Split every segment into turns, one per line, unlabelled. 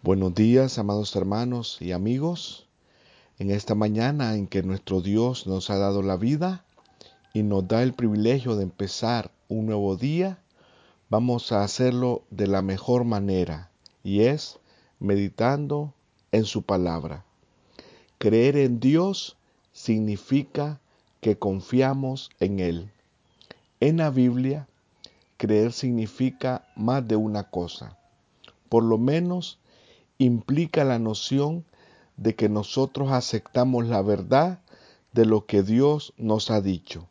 Buenos días, amados hermanos y amigos. En esta mañana en que nuestro Dios nos ha dado la vida y nos da el privilegio de empezar un nuevo día, vamos a hacerlo de la mejor manera y es meditando en su palabra. Creer en Dios significa que confiamos en Él. En la Biblia, creer significa más de una cosa. Por lo menos implica la noción de que nosotros aceptamos la verdad de lo que Dios nos ha dicho.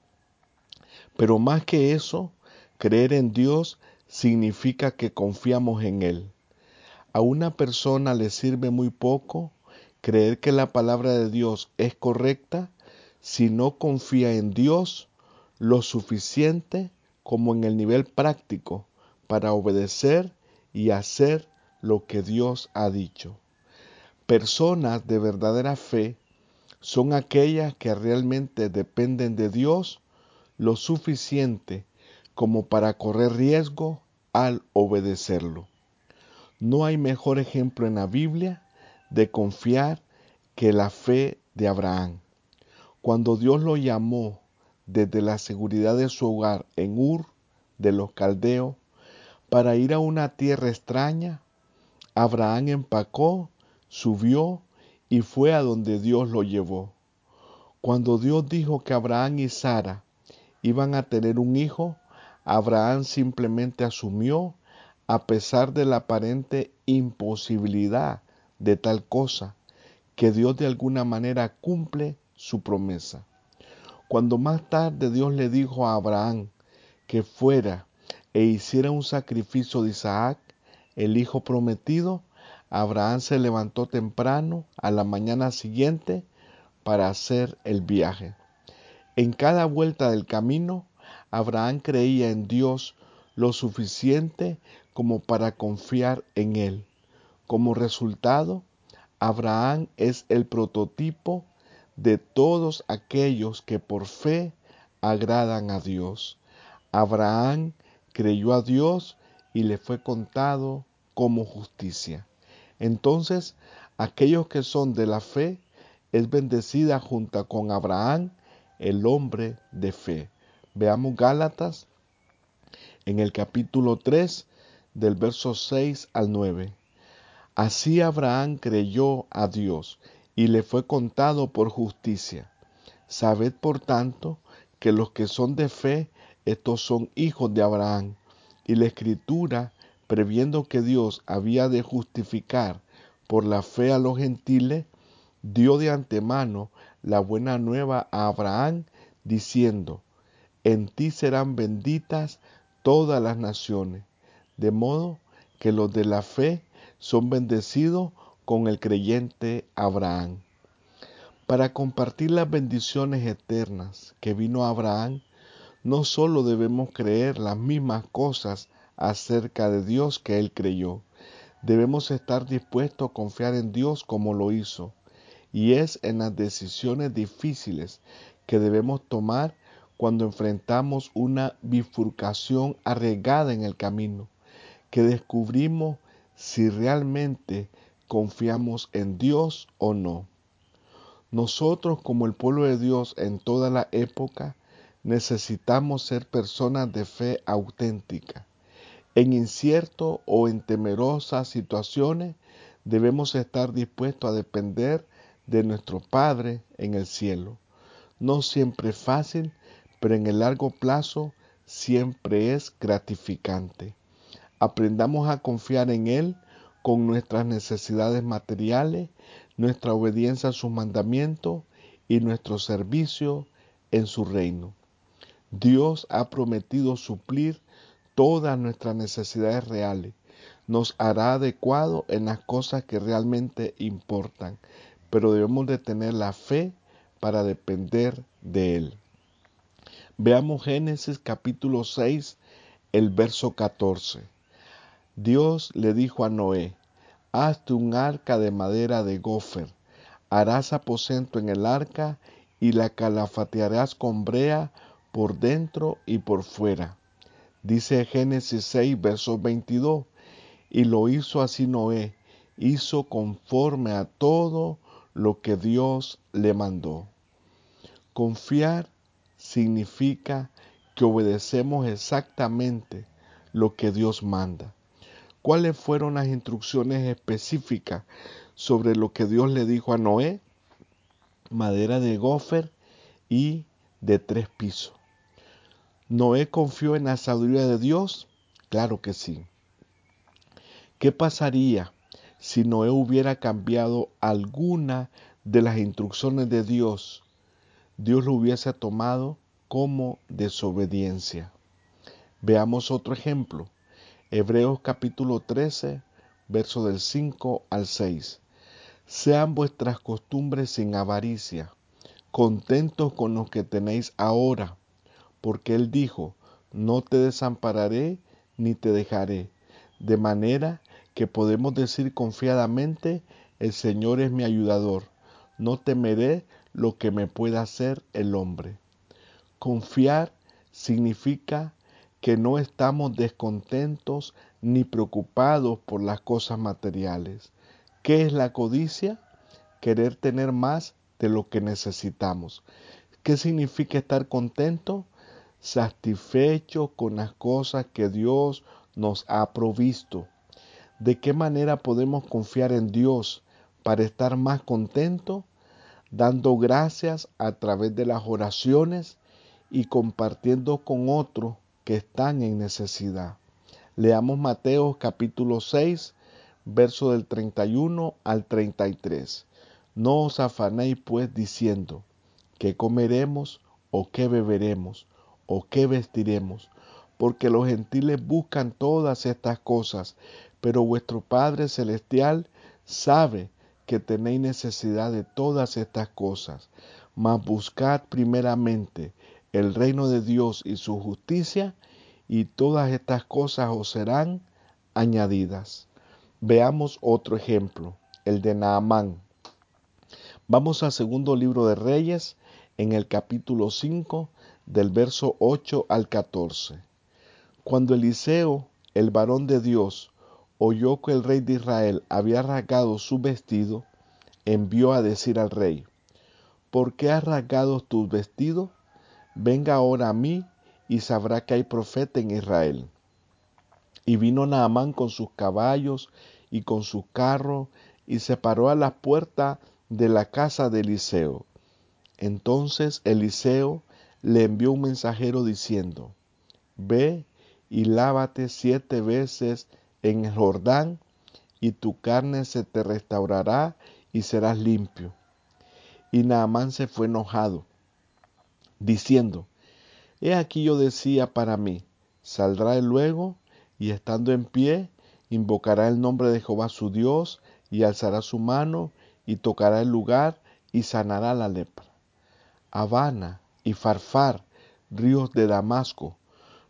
Pero más que eso, creer en Dios significa que confiamos en Él. A una persona le sirve muy poco creer que la palabra de Dios es correcta si no confía en Dios lo suficiente como en el nivel práctico para obedecer y hacer lo que Dios ha dicho. Personas de verdadera fe son aquellas que realmente dependen de Dios lo suficiente como para correr riesgo al obedecerlo. No hay mejor ejemplo en la Biblia de confiar que la fe de Abraham. Cuando Dios lo llamó desde la seguridad de su hogar en Ur de los Caldeos para ir a una tierra extraña, Abraham empacó, subió y fue a donde Dios lo llevó. Cuando Dios dijo que Abraham y Sara iban a tener un hijo, Abraham simplemente asumió, a pesar de la aparente imposibilidad de tal cosa, que Dios de alguna manera cumple su promesa. Cuando más tarde Dios le dijo a Abraham que fuera e hiciera un sacrificio de Isaac, el hijo prometido, Abraham se levantó temprano a la mañana siguiente para hacer el viaje. En cada vuelta del camino, Abraham creía en Dios lo suficiente como para confiar en Él. Como resultado, Abraham es el prototipo de todos aquellos que por fe agradan a Dios. Abraham creyó a Dios y le fue contado como justicia. Entonces, aquellos que son de la fe es bendecida junto con Abraham, el hombre de fe. Veamos Gálatas en el capítulo 3 del verso 6 al 9. Así Abraham creyó a Dios y le fue contado por justicia. Sabed por tanto que los que son de fe, estos son hijos de Abraham. Y la escritura, previendo que Dios había de justificar por la fe a los gentiles, dio de antemano la buena nueva a Abraham, diciendo, en ti serán benditas todas las naciones, de modo que los de la fe son bendecidos con el creyente Abraham. Para compartir las bendiciones eternas que vino Abraham, no solo debemos creer las mismas cosas acerca de Dios que él creyó, debemos estar dispuestos a confiar en Dios como lo hizo. Y es en las decisiones difíciles que debemos tomar cuando enfrentamos una bifurcación arriesgada en el camino, que descubrimos si realmente confiamos en Dios o no. Nosotros como el pueblo de Dios en toda la época necesitamos ser personas de fe auténtica. En incierto o en temerosas situaciones debemos estar dispuestos a depender de nuestro Padre en el cielo. No siempre es fácil, pero en el largo plazo siempre es gratificante. Aprendamos a confiar en Él con nuestras necesidades materiales, nuestra obediencia a sus mandamientos y nuestro servicio en su reino. Dios ha prometido suplir todas nuestras necesidades reales. Nos hará adecuado en las cosas que realmente importan, pero debemos de tener la fe para depender de Él. Veamos Génesis capítulo 6, el verso 14. Dios le dijo a Noé, hazte un arca de madera de gofer, harás aposento en el arca y la calafatearás con brea por dentro y por fuera. Dice Génesis 6, verso 22, y lo hizo así Noé, hizo conforme a todo lo que Dios le mandó. Confiar significa que obedecemos exactamente lo que Dios manda. ¿Cuáles fueron las instrucciones específicas sobre lo que Dios le dijo a Noé? Madera de gofer y de tres pisos. ¿Noé confió en la sabiduría de Dios? Claro que sí. ¿Qué pasaría si Noé hubiera cambiado alguna de las instrucciones de Dios? Dios lo hubiese tomado como desobediencia. Veamos otro ejemplo. Hebreos capítulo 13, verso del 5 al 6. Sean vuestras costumbres sin avaricia, contentos con lo que tenéis ahora, porque Él dijo, no te desampararé ni te dejaré, de manera que podemos decir confiadamente, el Señor es mi ayudador, no temeré lo que me pueda hacer el hombre. Confiar significa que no estamos descontentos ni preocupados por las cosas materiales. ¿Qué es la codicia? Querer tener más de lo que necesitamos. ¿Qué significa estar contento? Satisfecho con las cosas que Dios nos ha provisto. ¿De qué manera podemos confiar en Dios para estar más contentos? Dando gracias a través de las oraciones y compartiendo con otros que están en necesidad. Leamos Mateo capítulo 6, verso del 31 al 33. No os afanéis pues diciendo, ¿qué comeremos o qué beberemos o qué vestiremos? Porque los gentiles buscan todas estas cosas, pero vuestro Padre Celestial sabe que tenéis necesidad de todas estas cosas. Mas buscad primeramente el reino de Dios y su justicia, y todas estas cosas os serán añadidas. Veamos otro ejemplo, el de Naamán. Vamos al segundo libro de Reyes, en el capítulo 5, del verso 8 al 14. Cuando Eliseo, el varón de Dios, oyó que el rey de Israel había rasgado su vestido, envió a decir al rey, ¿por qué has rasgado tus vestidos? Venga ahora a mí y sabrá que hay profeta en Israel. Y vino Naamán con sus caballos y con sus carros y se paró a la puerta de la casa de Eliseo. Entonces Eliseo le envió un mensajero diciendo, Ve y lávate siete veces en el Jordán, y tu carne se te restaurará y serás limpio. Y Naamán se fue enojado, diciendo, He aquí yo decía para mí, saldrá él luego y estando en pie, invocará el nombre de Jehová su Dios, y alzará su mano, y tocará el lugar, y sanará la lepra. Habana y Farfar, ríos de Damasco,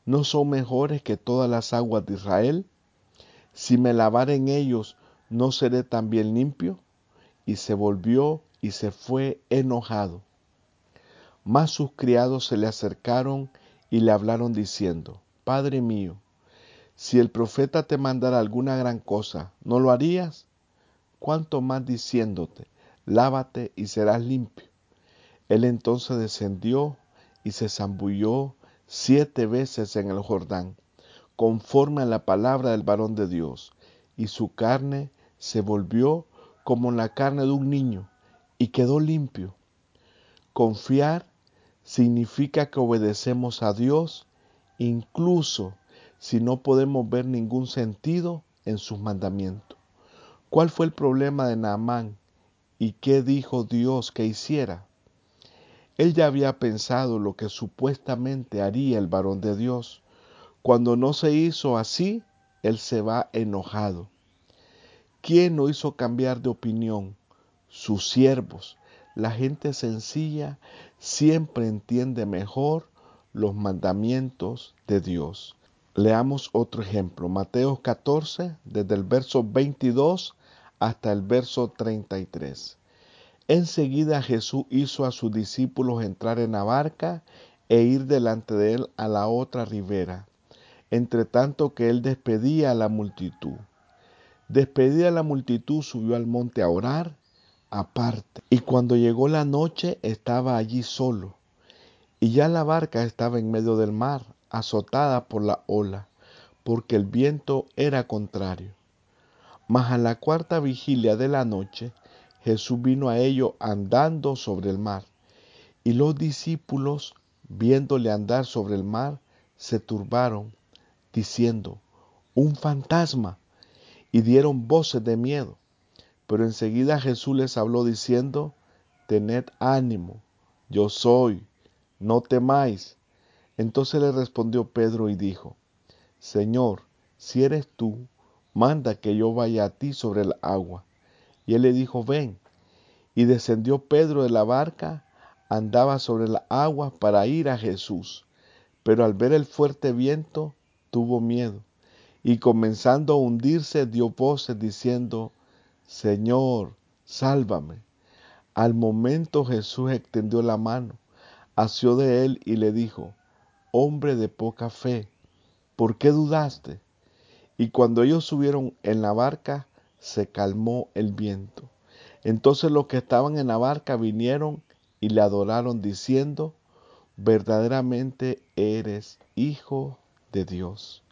¿no son mejores que todas las aguas de Israel? Si me lavar en ellos, ¿no seré también limpio? Y se volvió y se fue enojado. Mas sus criados se le acercaron y le hablaron diciendo, Padre mío, si el profeta te mandara alguna gran cosa, ¿no lo harías? ¿Cuánto más diciéndote, lávate y serás limpio? Él entonces descendió y se zambulló siete veces en el Jordán, conforme a la palabra del varón de Dios, y su carne se volvió como la carne de un niño, y quedó limpio. Confiar significa que obedecemos a Dios incluso si no podemos ver ningún sentido en sus mandamientos. ¿Cuál fue el problema de Naamán y qué dijo Dios que hiciera? Él ya había pensado lo que supuestamente haría el varón de Dios. Cuando no se hizo así, él se va enojado. ¿Quién no hizo cambiar de opinión? Sus siervos. La gente sencilla siempre entiende mejor los mandamientos de Dios. Leamos otro ejemplo, Mateo 14, desde el verso 22 hasta el verso 33. Enseguida Jesús hizo a sus discípulos entrar en la barca e ir delante de él a la otra ribera, entre tanto que él despedía a la multitud. Despedida la multitud, subió al monte a orar aparte. Y cuando llegó la noche, estaba allí solo. Y ya la barca estaba en medio del mar, azotada por la ola, porque el viento era contrario. Mas a la cuarta vigilia de la noche, Jesús vino a ellos andando sobre el mar. Y los discípulos, viéndole andar sobre el mar, se turbaron, diciendo, un fantasma, y dieron voces de miedo. Pero enseguida Jesús les habló diciendo, tened ánimo, yo soy, no temáis. Entonces le respondió Pedro y dijo, Señor, si eres tú, manda que yo vaya a ti sobre el agua. Y él le dijo, ven. Y descendió Pedro de la barca, andaba sobre la agua para ir a Jesús. Pero al ver el fuerte viento, tuvo miedo. Y comenzando a hundirse, dio voces diciendo, Señor, sálvame. Al momento Jesús extendió la mano, asió de él y le dijo, Hombre de poca fe, ¿por qué dudaste? Y cuando ellos subieron en la barca, se calmó el viento. Entonces los que estaban en la barca vinieron y le adoraron diciendo, verdaderamente eres hijo de Dios.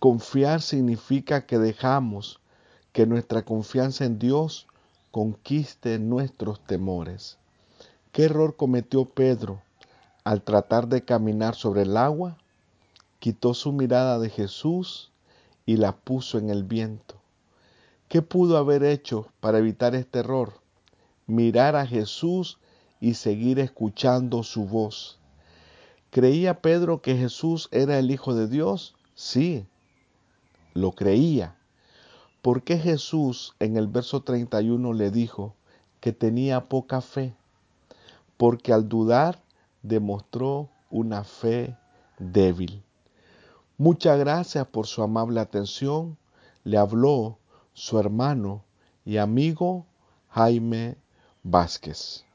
Confiar significa que dejamos que nuestra confianza en Dios conquiste nuestros temores. ¿Qué error cometió Pedro al tratar de caminar sobre el agua? Quitó su mirada de Jesús y la puso en el viento. ¿Qué pudo haber hecho para evitar este error? Mirar a Jesús y seguir escuchando su voz. ¿Creía Pedro que Jesús era el Hijo de Dios? Sí, lo creía. ¿Por qué Jesús en el verso 31 le dijo que tenía poca fe? Porque al dudar demostró una fe débil. Muchas gracias por su amable atención. Le habló su hermano y amigo Jaime Vázquez.